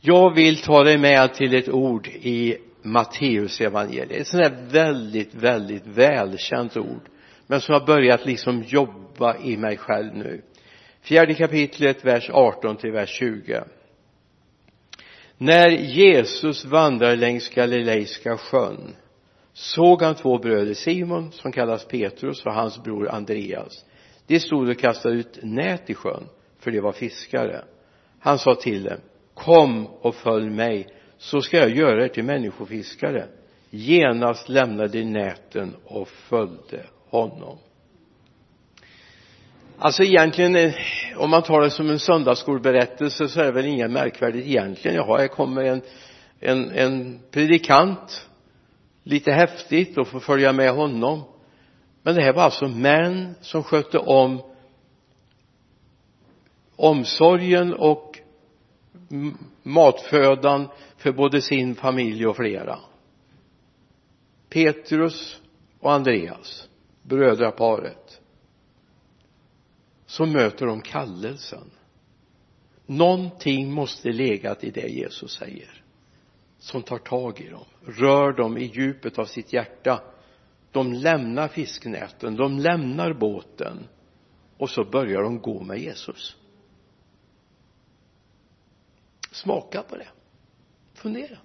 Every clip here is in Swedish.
jag vill ta dig med till ett ord i Matteus evangeliet. Ett sånt där väldigt, väldigt välkänt ord men som har börjat liksom jobba i mig själv nu. Fjärde kapitlet vers 18 till vers 20 när Jesus vandrade längs Galileiska sjön såg han två bröder Simon som kallas Petrus och hans bror Andreas. De stod och kastade ut nät i sjön för de var fiskare. Han sa till dem kom och följ mig så ska jag göra er till människofiskare. Genast lämnade de näten och följde honom. Alltså egentligen eh, om man tar det som en söndagsskolberättelse så är det väl inget märkvärdigt egentligen. Jaha här kommer en en, en predikant. Lite häftigt och får följa med honom. Men det här var alltså män som skötte om omsorgen och matfödan för både sin familj och flera. Petrus och Andreas brödraparet så möter de kallelsen. Någonting måste legat i det Jesus säger som tar tag i dem rör dem i djupet av sitt hjärta. De lämnar fisknäten de lämnar båten och så börjar de gå med Jesus smaka på det. Fundera.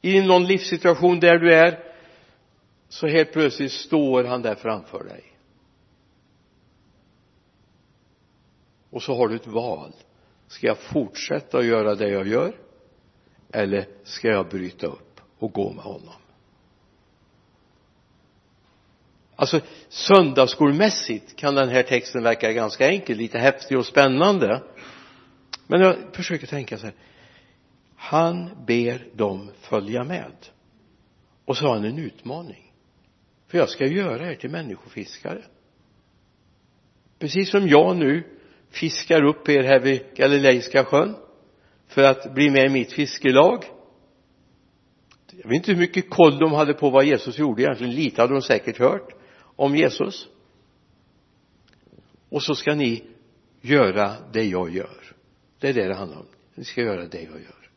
I någon livssituation där du är så helt plötsligt står han där framför dig. Och så har du ett val. Ska jag fortsätta att göra det jag gör eller ska jag bryta upp och gå med honom? Alltså söndagsskolmässigt kan den här texten verka ganska enkel lite häftig och spännande men jag försöker tänka så här. Han ber dem följa med. Och så har han en utmaning. För jag ska göra er till människofiskare. Precis som jag nu fiskar upp er här vid Galileiska sjön för att bli med i mitt fiskelag. Jag vet inte hur mycket koll de hade på vad Jesus gjorde egentligen. Lite hade de säkert hört om Jesus. Och så ska ni göra det jag gör det är det det handlar om. Ni ska göra det jag gör.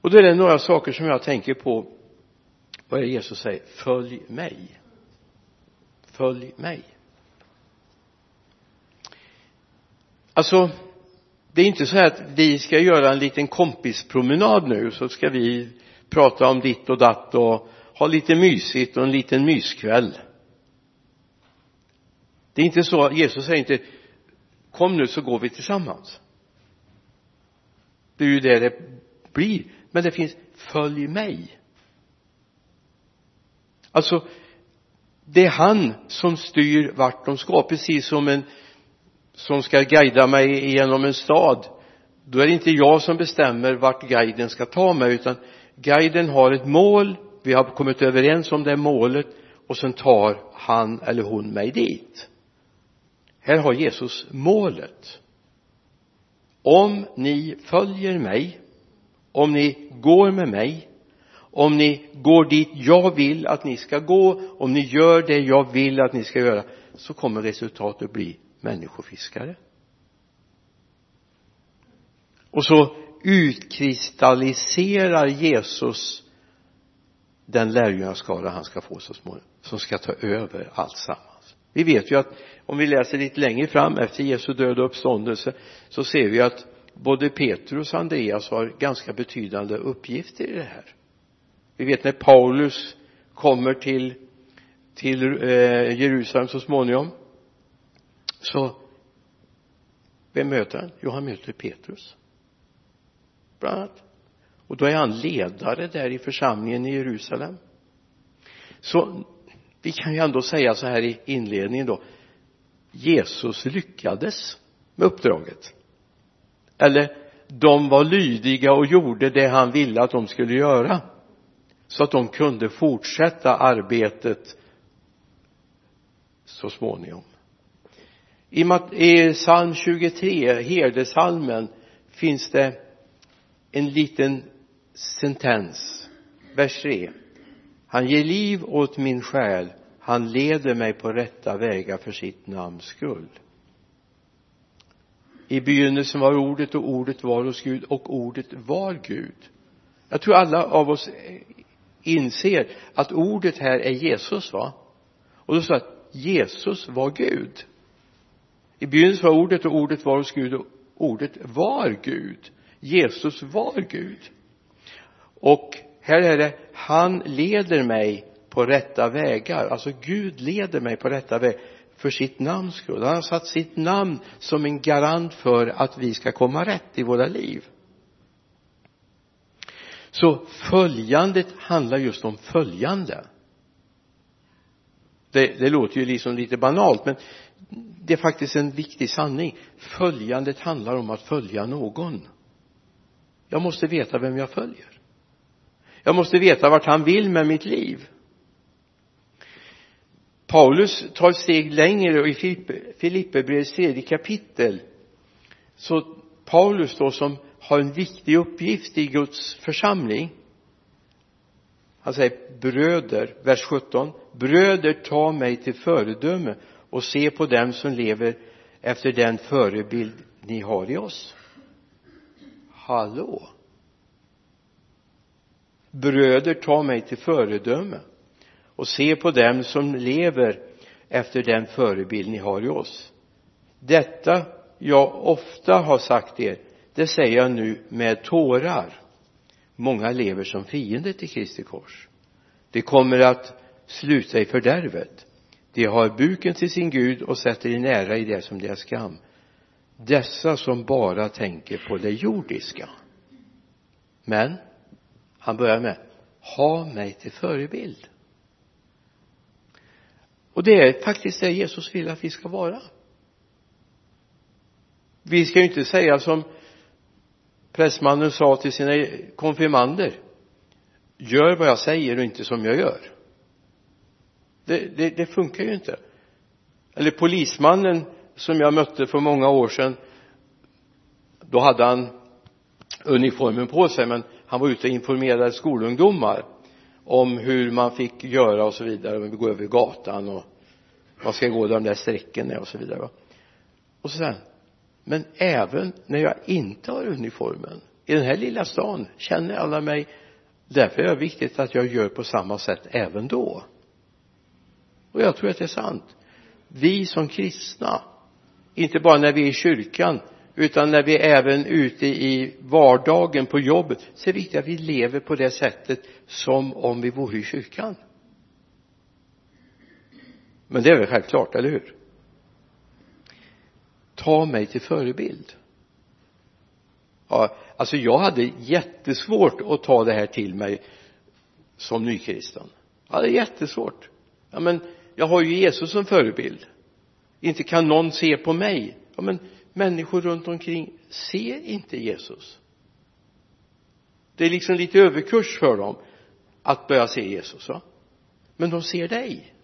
Och då är det några saker som jag tänker på. Vad är det Jesus säger? Följ mig. Följ mig. Alltså det är inte så här att vi ska göra en liten kompispromenad nu så ska vi prata om ditt och datt och ha lite mysigt och en liten myskväll. Det är inte så Jesus säger inte kom nu så går vi tillsammans det är ju det det blir. Men det finns följ mig. Alltså det är han som styr vart de ska. Precis som en som ska guida mig genom en stad. Då är det inte jag som bestämmer vart guiden ska ta mig utan guiden har ett mål. Vi har kommit överens om det målet och sen tar han eller hon mig dit. Här har Jesus målet om ni följer mig om ni går med mig om ni går dit jag vill att ni ska gå om ni gör det jag vill att ni ska göra så kommer resultatet bli människofiskare och så utkristalliserar Jesus den lärjungaskara han ska få så småningom som ska ta över alltsammans vi vet ju att om vi läser lite längre fram efter Jesu död och uppståndelse så ser vi att både Petrus och Andreas har ganska betydande uppgifter i det här vi vet när Paulus kommer till till eh, Jerusalem så småningom så vem möter han? Jo, han möter Petrus bland annat och då är han ledare där i församlingen i Jerusalem så vi kan ju ändå säga så här i inledningen då. Jesus lyckades med uppdraget. Eller de var lydiga och gjorde det han ville att de skulle göra. Så att de kunde fortsätta arbetet så småningom. I, i psalm 23 herdesalmen finns det en liten sentens vers 3 han ger liv åt min själ. Han leder mig på rätta vägar för sitt namns skull. I begynnelsen var ordet och ordet var hos Gud och ordet var Gud. Jag tror alla av oss inser att ordet här är Jesus va? Och då sa att Jesus var Gud. I begynnelsen var ordet och ordet var hos Gud och ordet var Gud. Jesus var Gud. Och här är det han leder mig på rätta vägar. Alltså Gud leder mig på rätta vägar för sitt namns skull. Han har satt sitt namn som en garant för att vi ska komma rätt i våra liv. Så följandet handlar just om följande. Det, det låter ju liksom lite banalt men det är faktiskt en viktig sanning. Följandet handlar om att följa någon. Jag måste veta vem jag följer jag måste veta vart han vill med mitt liv. Paulus tar ett steg längre och i Filipperbrevets tredje kapitel så Paulus då som har en viktig uppgift i Guds församling han säger bröder, vers 17 bröder ta mig till föredöme och se på dem som lever efter den förebild ni har i oss. Hallå? Bröder ta mig till föredöme och se på dem som lever efter den förebild ni har i oss. Detta jag ofta har sagt er det säger jag nu med tårar. Många lever som fiender till Kristi kors. De kommer att sluta i fördärvet. De har buken till sin Gud och sätter en ära i det som deras skam. Dessa som bara tänker på det jordiska. Men han börjar med ha mig till förebild. Och det är faktiskt det Jesus vill att vi ska vara. Vi ska ju inte säga som prästmannen sa till sina konfirmander gör vad jag säger och inte som jag gör. Det, det, det funkar ju inte. Eller polismannen som jag mötte för många år sedan då hade han uniformen på sig men han var ute och informerade skolungdomar om hur man fick göra och så vidare. Om vi går över gatan och man ska gå där de där strecken är och så vidare och så säger han men även när jag inte har uniformen i den här lilla stan känner alla mig. Därför är det viktigt att jag gör på samma sätt även då. Och jag tror att det är sant. Vi som kristna inte bara när vi är i kyrkan utan när vi är även ute i vardagen på jobbet så är det viktigt att vi lever på det sättet som om vi vore i kyrkan. Men det är väl självklart, eller hur? Ta mig till förebild. Ja, alltså jag hade jättesvårt att ta det här till mig som nykristen. Jag hade jättesvårt. Ja men jag har ju Jesus som förebild. Inte kan någon se på mig. Ja men människor runt omkring ser inte Jesus. Det är liksom lite överkurs för dem att börja se Jesus va? Men de ser dig.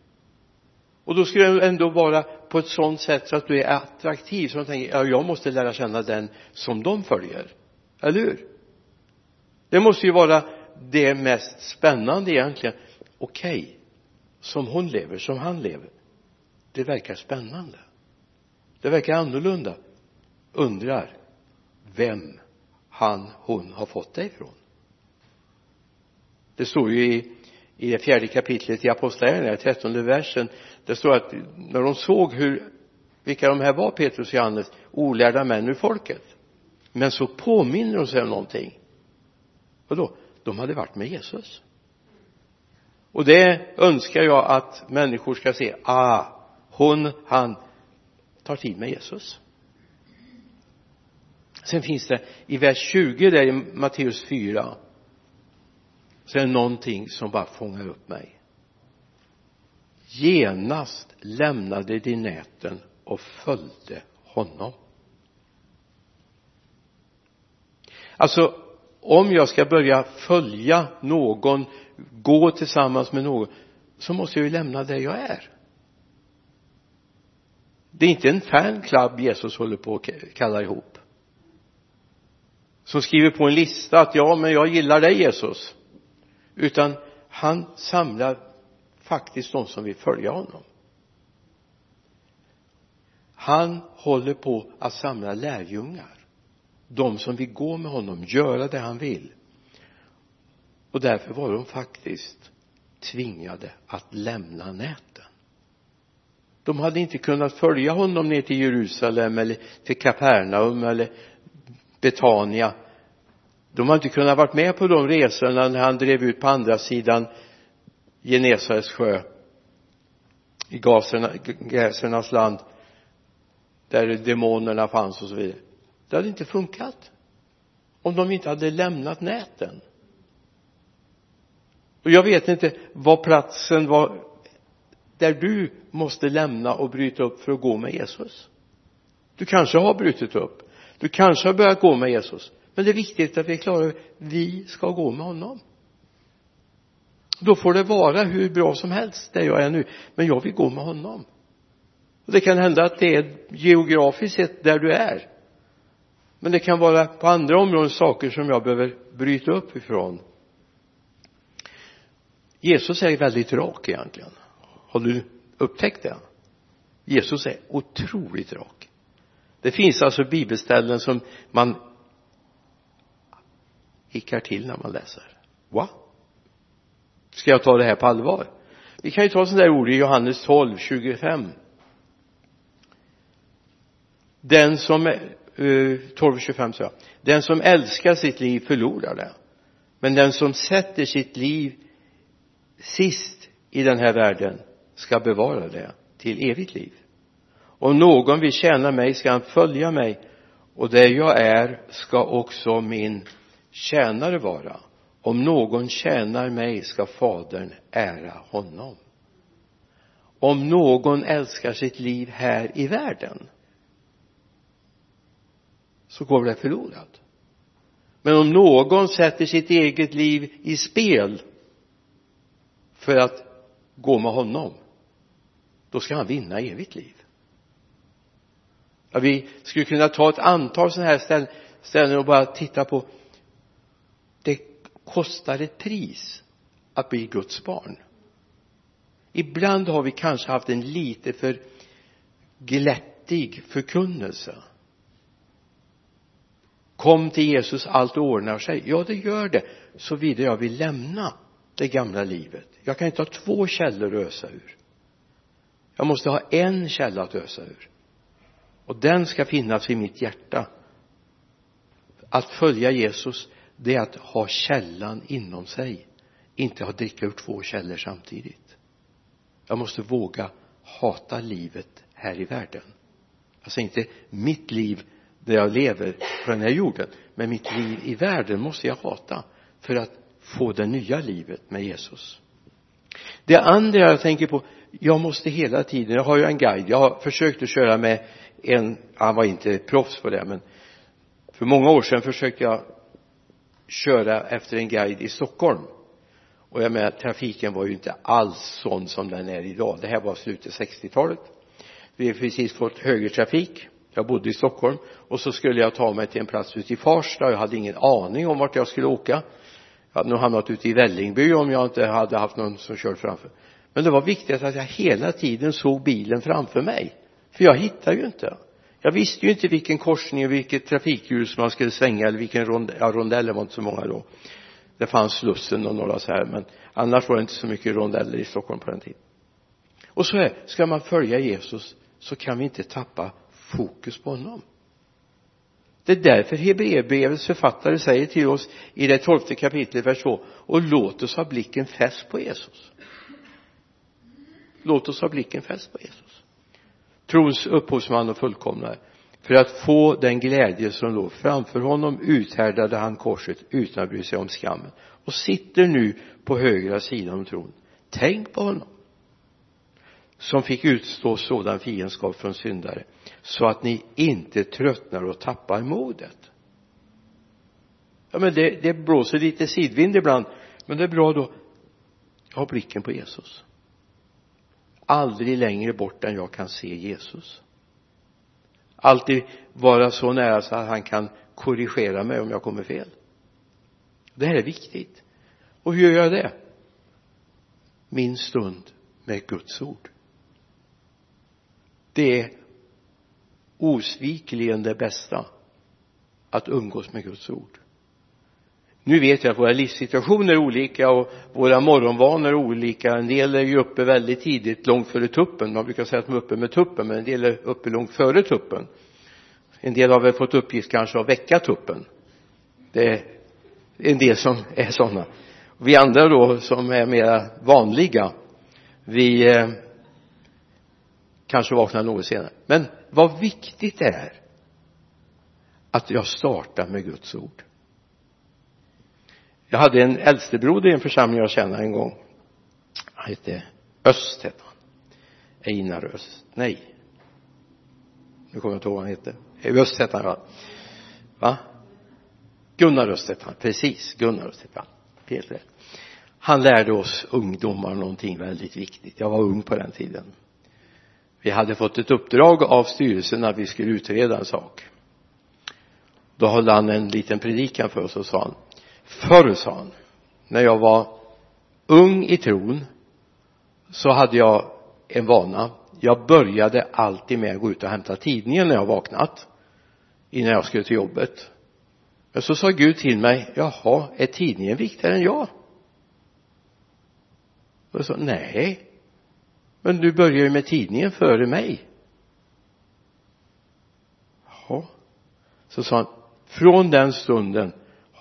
Och då ska du ändå vara på ett sådant sätt så att du är attraktiv så de tänker ja jag måste lära känna den som de följer. Eller hur? Det måste ju vara det mest spännande egentligen. Okej okay. som hon lever, som han lever. Det verkar spännande. Det verkar annorlunda undrar vem han, hon har fått det ifrån. Det står ju i, i det fjärde kapitlet i apostlagärningarna, trettonde versen det står att när de såg hur vilka de här var Petrus och Johannes olärda män ur folket. Men så påminner de sig om någonting. Vadå? De hade varit med Jesus. Och det önskar jag att människor ska se. Ah hon, han tar tid med Jesus sen finns det i vers 20 där i Matteus 4 så är det någonting som bara fångar upp mig. Genast lämnade de näten och följde honom. Alltså om jag ska börja följa någon gå tillsammans med någon så måste jag ju lämna där jag är. Det är inte en fanclub Jesus håller på att kalla ihop som skriver på en lista att ja men jag gillar dig Jesus. Utan han samlar faktiskt de som vill följa honom. Han håller på att samla lärjungar. De som vill gå med honom, göra det han vill. Och därför var de faktiskt tvingade att lämna näten. De hade inte kunnat följa honom ner till Jerusalem eller till Kapernaum eller Betania. De har inte kunnat varit med på de resorna när han drev ut på andra sidan Genesarets sjö i gasernas land där demonerna fanns och så vidare. Det hade inte funkat om de inte hade lämnat näten. Och jag vet inte vad platsen var där du måste lämna och bryta upp för att gå med Jesus. Du kanske har brutit upp du kanske har börjat gå med Jesus men det är viktigt att vi är klara över vi ska gå med honom. Då får det vara hur bra som helst där jag är nu men jag vill gå med honom. Och det kan hända att det är geografiskt sett där du är. Men det kan vara på andra områden saker som jag behöver bryta upp ifrån. Jesus är väldigt rak egentligen. Har du upptäckt det? Jesus är otroligt rak det finns alltså bibelställen som man hickar till när man läser. Va? Ska jag ta det här på allvar? Vi kan ju ta sådana där ord i Johannes 12, 25 den som uh, 12, 25 så jag. Den som älskar sitt liv förlorar det. Men den som sätter sitt liv sist i den här världen ska bevara det till evigt liv om någon vill tjäna mig ska han följa mig. Och där jag är ska också min tjänare vara. Om någon tjänar mig ska fadern ära honom. Om någon älskar sitt liv här i världen så går det förlorat. Men om någon sätter sitt eget liv i spel för att gå med honom då ska han vinna evigt liv ja, vi skulle kunna ta ett antal sådana här ställen, ställen och bara titta på det kostar ett pris att bli Guds barn. Ibland har vi kanske haft en lite för glättig förkunnelse. Kom till Jesus allt ordnar sig. Ja det gör det. Såvida jag vill lämna det gamla livet. Jag kan inte ha två källor att ösa ur. Jag måste ha en källa att ösa ur och den ska finnas i mitt hjärta. Att följa Jesus det är att ha källan inom sig. Inte ha dricka ur två källor samtidigt. Jag måste våga hata livet här i världen. Alltså inte mitt liv där jag lever på den här jorden men mitt liv i världen måste jag hata för att få det nya livet med Jesus. Det andra jag tänker på jag måste hela tiden, jag har ju en guide, jag har försökt att köra med en, han var inte proffs på det men för många år sedan försökte jag köra efter en guide i Stockholm. Och jag menar trafiken var ju inte alls sån som den är idag. Det här var slutet 60-talet vi har precis fått högertrafik. Jag bodde i Stockholm. Och så skulle jag ta mig till en plats ute i Farsta. Jag hade ingen aning om vart jag skulle åka. Jag hade nog hamnat ute i Vällingby om jag inte hade haft någon som körde framför. Men det var viktigt att jag hela tiden såg bilen framför mig för jag hittade ju inte. Jag visste ju inte vilken korsning och vilket trafikljus man skulle svänga eller vilken rondell, ja, rondeller var inte så många då. Det fanns Slussen och några så här men annars var det inte så mycket rondeller i Stockholm på den tiden. Och så är ska man följa Jesus så kan vi inte tappa fokus på honom. Det är därför Hebreerbrevets författare säger till oss i det tolfte kapitlet vers 2 och låt oss ha blicken fäst på Jesus. Låt oss ha blicken fäst på Jesus trons upphovsman och fullkomnare för att få den glädje som låg framför honom uthärdade han korset utan att bry sig om skammen och sitter nu på högra sidan om tron. Tänk på honom som fick utstå sådan fiendskap från syndare så att ni inte tröttnar och tappar modet. Ja men det, det blåser lite sidvind ibland men det är bra då. Ha blicken på Jesus aldrig längre bort än jag kan se Jesus. Alltid vara så nära så att han kan korrigera mig om jag kommer fel. Det här är viktigt. Och hur gör jag det? Min stund med Guds ord. Det är osvikligen det bästa att umgås med Guds ord nu vet jag att våra livssituationer är olika och våra morgonvanor är olika. En del är ju uppe väldigt tidigt långt före tuppen. Man brukar säga att de är uppe med tuppen men en del är uppe långt före tuppen. En del har väl fått uppgift kanske att väcka tuppen. Det är en del som är sådana vi andra då som är mera vanliga vi eh, kanske vaknar något senare. Men vad viktigt det är att jag startar med Guds ord jag hade en äldstebroder i en församling jag känner en gång. Han hette Öst hette han. Einar Öst. Nej. Nu kommer jag inte ihåg vad han hette. Öst hette han va? Va? Gunnar Öst hette han. Precis Gunnar Öst hette han. Helt rätt. Han lärde oss ungdomar någonting väldigt viktigt. Jag var ung på den tiden. Vi hade fått ett uppdrag av styrelsen att vi skulle utreda en sak. Då höll han en liten predikan för oss och sa han förr sa han när jag var ung i tron så hade jag en vana. Jag började alltid med att gå ut och hämta tidningen när jag vaknat innan jag skulle till jobbet. Men så sa Gud till mig jaha är tidningen viktigare än jag? Och jag sa nej men du börjar ju med tidningen före mig. Jaha. Så sa han från den stunden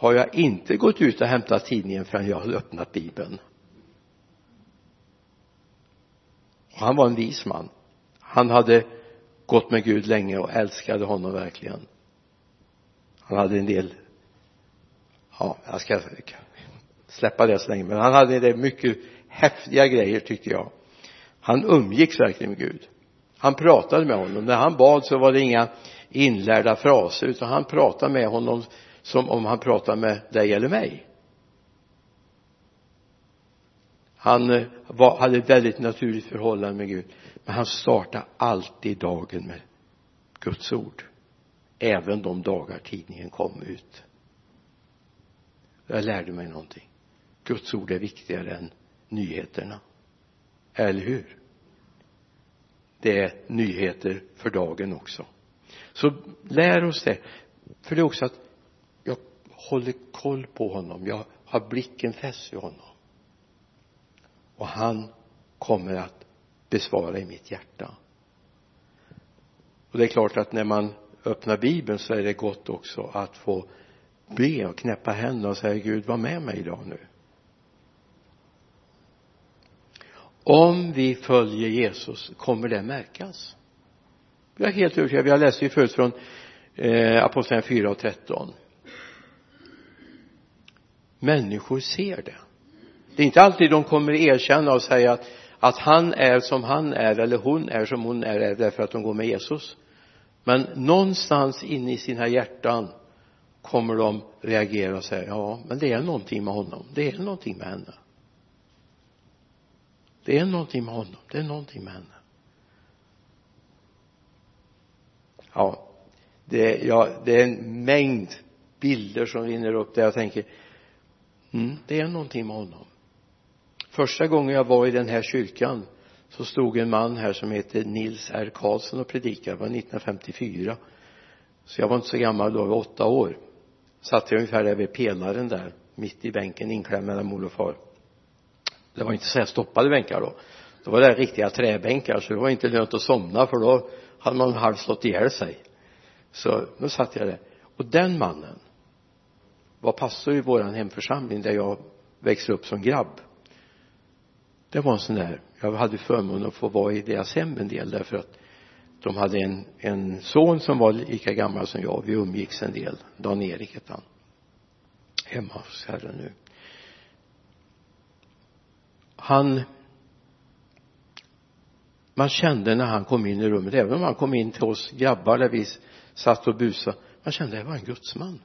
har jag inte gått ut och hämtat tidningen förrän jag har öppnat bibeln? Och han var en vis man. Han hade gått med Gud länge och älskade honom verkligen. Han hade en del ja, jag ska släppa det så länge men han hade en del mycket häftiga grejer tyckte jag. Han umgicks verkligen med Gud. Han pratade med honom. När han bad så var det inga inlärda fraser utan han pratade med honom som om han pratade med dig eller mig. Han eh, var, hade ett väldigt naturligt förhållande med Gud men han startade alltid dagen med Guds ord även de dagar tidningen kom ut. Jag lärde mig någonting. Guds ord är viktigare än nyheterna. Eller hur? Det är nyheter för dagen också. Så lär oss det. För det är också att håller koll på honom. Jag har blicken fäst vid honom. Och han kommer att besvara i mitt hjärta. Och det är klart att när man öppnar bibeln så är det gott också att få be och knäppa händerna och säga Gud var med mig idag nu. Om vi följer Jesus kommer det märkas? Jag är helt övertygad. Vi har läst ju förut från eh, apostlagärningarna 4 och 13 människor ser det. Det är inte alltid de kommer erkänna och säga att, att han är som han är eller hon är som hon är därför att de går med Jesus. Men någonstans inne i sina hjärtan kommer de reagera och säga ja men det är någonting med honom. Det är någonting med henne. Det är någonting med honom. Det är någonting med henne. Ja det, ja, det är en mängd bilder som rinner upp där jag tänker mm, det är någonting med honom. Första gången jag var i den här kyrkan så stod en man här som heter Nils R. Karlsson och predikade. Det var 1954 så jag var inte så gammal då, jag var åtta år. Satt jag ungefär där vid pelaren där mitt i bänken inklämd mellan mor och far. Det var inte så här stoppade bänkar då. Då var det riktiga träbänkar så det var inte lönt att somna för då hade man halvt slått ihjäl sig. Så då satt jag där. Och den mannen var pastor i våran hemförsamling där jag växte upp som grabb. Det var en sån där jag hade förmånen att få vara i deras hem en del därför att de hade en, en son som var lika gammal som jag. Vi umgicks en del. Dan-Erik hette han. Hemma hos herren nu. Han man kände när han kom in i rummet även om han kom in till oss grabbar där vi satt och busade man kände det var en gudsman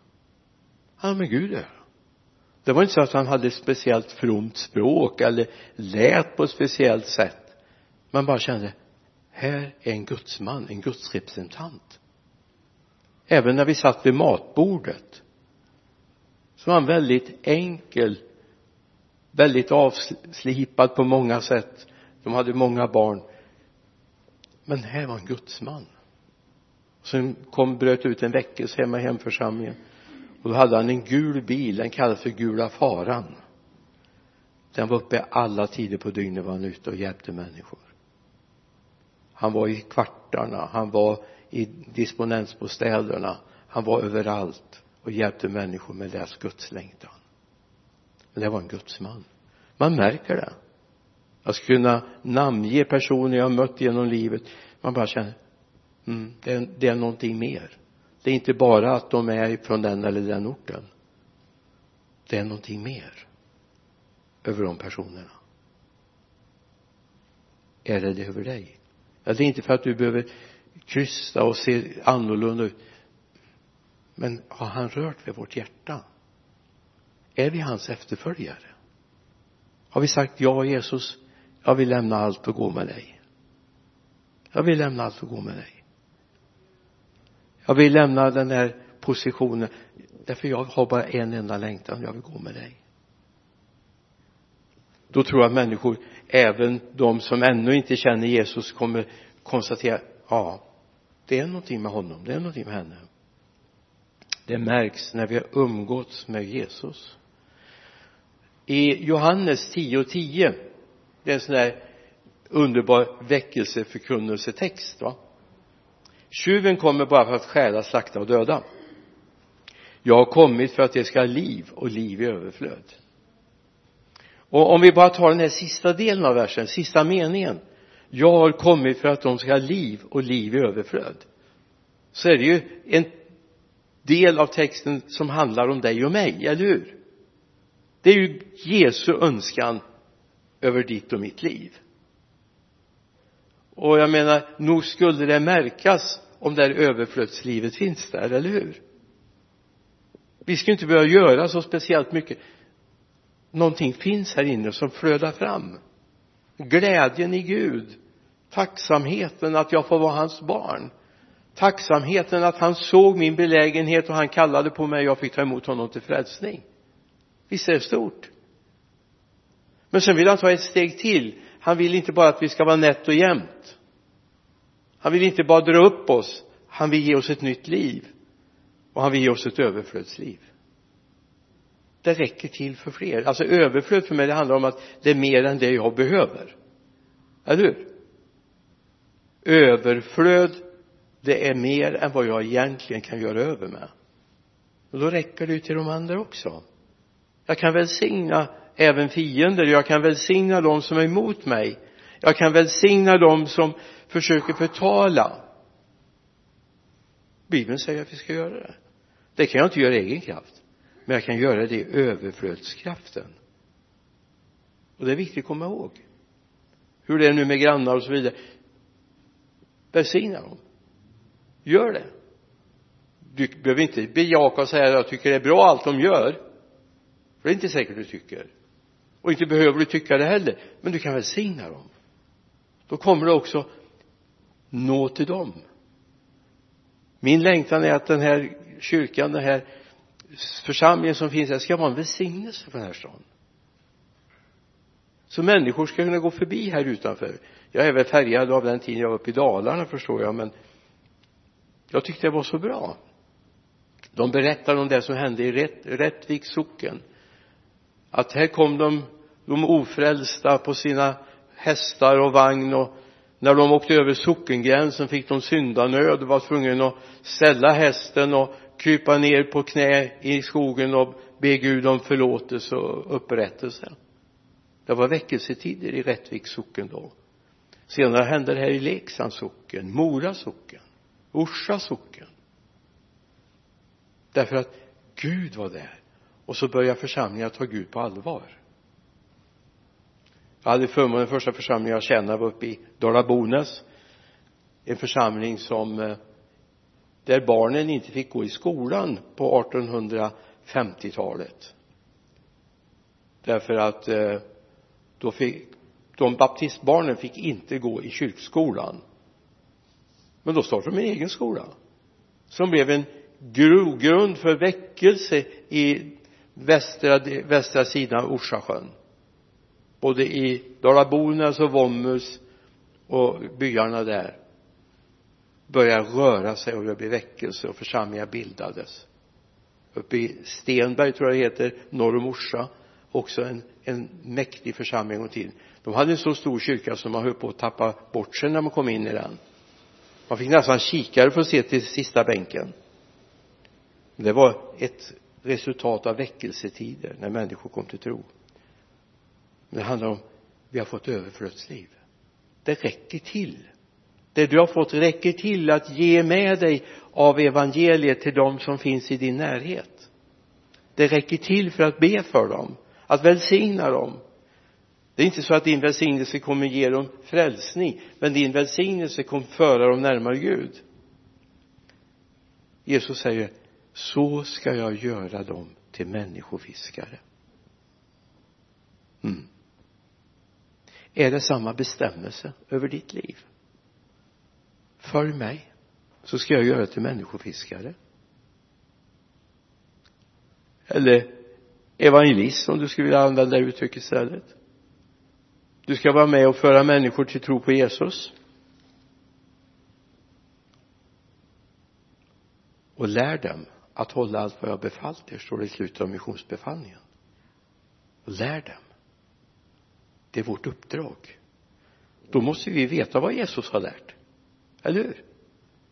han med Gud är det var inte så att han hade ett speciellt fromt språk eller lät på ett speciellt sätt. Man bara kände här är en gudsman, en gudsrepresentant även när vi satt vid matbordet så var han väldigt enkel väldigt avslipad på många sätt. De hade många barn. Men här var en gudsman sen kom, bröt ut en väckelse hemma i hemförsamlingen och då hade han en gul bil, den kallades för gula faran. Den var uppe alla tider på dygnet var han ute och hjälpte människor. Han var i kvartarna, han var i disponentsbostäderna han var överallt och hjälpte människor med deras gudslängtan. Men det var en gudsman. Man märker det. Jag skulle kunna namnge personer jag har mött genom livet. Man bara känner mm, det, är, det är någonting mer det är inte bara att de är från den eller den orten. Det är någonting mer över de personerna. Är det det över dig? Ja, det är inte för att du behöver krysta och se annorlunda ut. Men har han rört vid vårt hjärta? Är vi hans efterföljare? Har vi sagt ja Jesus jag vill lämna allt och gå med dig. Jag vill lämna allt och gå med dig jag vill lämna den här positionen. Därför jag har bara en enda längtan jag vill gå med dig. Då tror jag att människor även de som ännu inte känner Jesus kommer konstatera ja det är någonting med honom det är någonting med henne. Det märks när vi har umgåtts med Jesus. I Johannes 10 och 10 det är en sån där underbar väckelseförkunnelsetext va? Tjuven kommer bara för att stjäla, slakta och döda. Jag har kommit för att det ska ha liv och liv i överflöd. Och om vi bara tar den här sista delen av versen, sista meningen. Jag har kommit för att de ska ha liv och liv i överflöd. Så är det ju en del av texten som handlar om dig och mig, eller hur? Det är ju Jesu önskan över ditt och mitt liv och jag menar nog skulle det märkas om det här överflödslivet finns där, eller hur? Vi ska inte behöva göra så speciellt mycket. Någonting finns här inne som flödar fram. Glädjen i Gud. Tacksamheten att jag får vara hans barn. Tacksamheten att han såg min belägenhet och han kallade på mig och jag fick ta emot honom till frälsning. Visst är det stort? Men sen vill han ta ett steg till han vill inte bara att vi ska vara nätt och jämnt. Han vill inte bara dra upp oss. Han vill ge oss ett nytt liv. Och han vill ge oss ett överflödsliv. Det räcker till för fler. Alltså överflöd för mig det handlar om att det är mer än det jag behöver. Eller hur? Överflöd det är mer än vad jag egentligen kan göra över med. Och då räcker det ju till de andra också. Jag kan välsigna även fiender. Jag kan välsigna dem som är emot mig. Jag kan välsigna dem som försöker förtala. Bibeln säger att vi ska göra det. Det kan jag inte göra i egen kraft men jag kan göra det i överflödskraften. Och det är viktigt att komma ihåg. Hur det är nu med grannar och så vidare. Välsigna dem. Gör det. Du behöver inte bejaka och säga att jag tycker det är bra allt de gör. För det är inte säkert du tycker och inte behöver du tycka det heller. Men du kan välsigna dem. Då kommer du också nå till dem. Min längtan är att den här kyrkan, den här församlingen som finns här ska vara en välsignelse för den här staden. Så människor ska kunna gå förbi här utanför. Jag är väl färgad av den tiden jag var uppe i Dalarna förstår jag men jag tyckte det var så bra. De berättade om det som hände i Rätt, Rättviks socken att här kom de de ofrälsta på sina hästar och vagn och när de åkte över sockengränsen fick de syndanöd och var tvungna att ställa hästen och krypa ner på knä i skogen och be Gud om förlåtelse och upprättelse. Det var väckelsetider i Rättviks socken då. Senare hände det här i Leksands socken, Mora socken, Orsa socken. Därför att Gud var där och så börjar församlingen ta Gud på allvar. Jag hade förmånen, den första församlingen jag tjänade var uppe i Dala-Bonäs en församling som eh, där barnen inte fick gå i skolan på 1850-talet därför att eh, då fick de baptistbarnen fick inte gå i kyrkskolan. Men då startade de en egen skola som blev en grogrund för väckelse i västra, västra sidan av Orsasjön. Både i Dalabornas och Vommus och byarna där började röra sig och det blev väckelse och församlingar bildades. Uppe i Stenberg tror jag det heter norr om Orsa också en, en mäktig församling en gång till de hade en så stor kyrka som man höll på att tappa bort sig när man kom in i den. Man fick nästan kikare för att se till sista bänken. Det var ett resultat av väckelsetider när människor kom till tro. Men det handlar om vi har fått överflödsliv. Det räcker till. Det du har fått räcker till att ge med dig av evangeliet till dem som finns i din närhet. Det räcker till för att be för dem att välsigna dem. Det är inte så att din välsignelse kommer ge dem frälsning men din välsignelse kommer föra dem närmare Gud. Jesus säger så ska jag göra dem till människofiskare. Mm. är det samma bestämmelse över ditt liv? Följ mig så ska jag göra till människofiskare. Eller evangelist om du skulle vilja använda det uttrycket istället. Du ska vara med och föra människor till tro på Jesus. Och lär dem att hålla allt vad jag befallt er står det i slutet av missionsbefallningen. Lär dem. Det är vårt uppdrag. Då måste vi veta vad Jesus har lärt. Eller hur?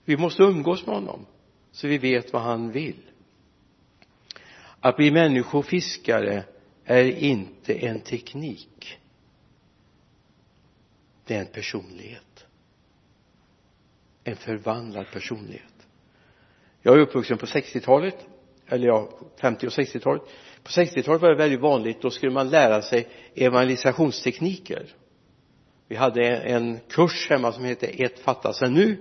Vi måste umgås med honom så vi vet vad han vill. Att bli människofiskare är inte en teknik. Det är en personlighet. En förvandlad personlighet jag är uppvuxen på 60-talet eller ja 50 och 60-talet på 60-talet var det väldigt vanligt då skulle man lära sig evangelisationstekniker. Vi hade en kurs hemma som hette ett fattas ännu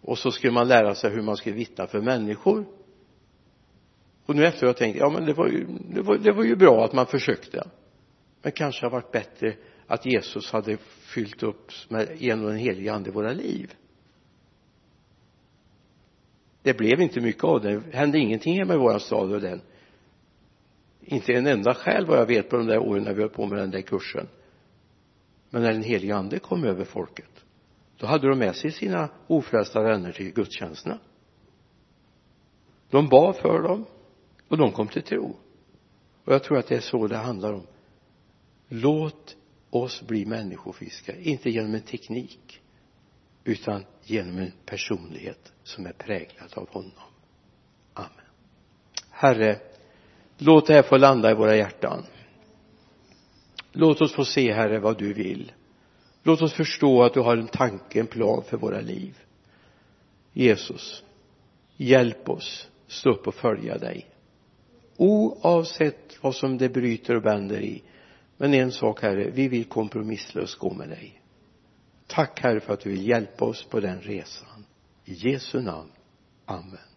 och så skulle man lära sig hur man skulle vittna för människor. Och nu efteråt tänkte jag ja men det var ju det var, det var ju bra att man försökte. Men kanske har varit bättre att Jesus hade fyllt upp med genom den helige ande våra liv det blev inte mycket av det. Det hände ingenting hemma i våran stad och den. Inte en enda själ vad jag vet på de där åren när vi höll på med den där kursen. Men när den helige ande kom över folket då hade de med sig sina ofrälsta vänner till gudstjänsterna. De bad för dem och de kom till tro. Och jag tror att det är så det handlar om. Låt oss bli människofiskare inte genom en teknik utan genom en personlighet som är präglad av honom. Amen. Herre låt det här få landa i våra hjärtan. Låt oss få se herre vad du vill. Låt oss förstå att du har en tanke, en plan för våra liv. Jesus hjälp oss stå upp och följa dig. Oavsett vad som det bryter och bänder i men en sak herre vi vill kompromisslöst gå med dig tack herre för att du vill hjälpa oss på den resan. I Jesu namn. Amen.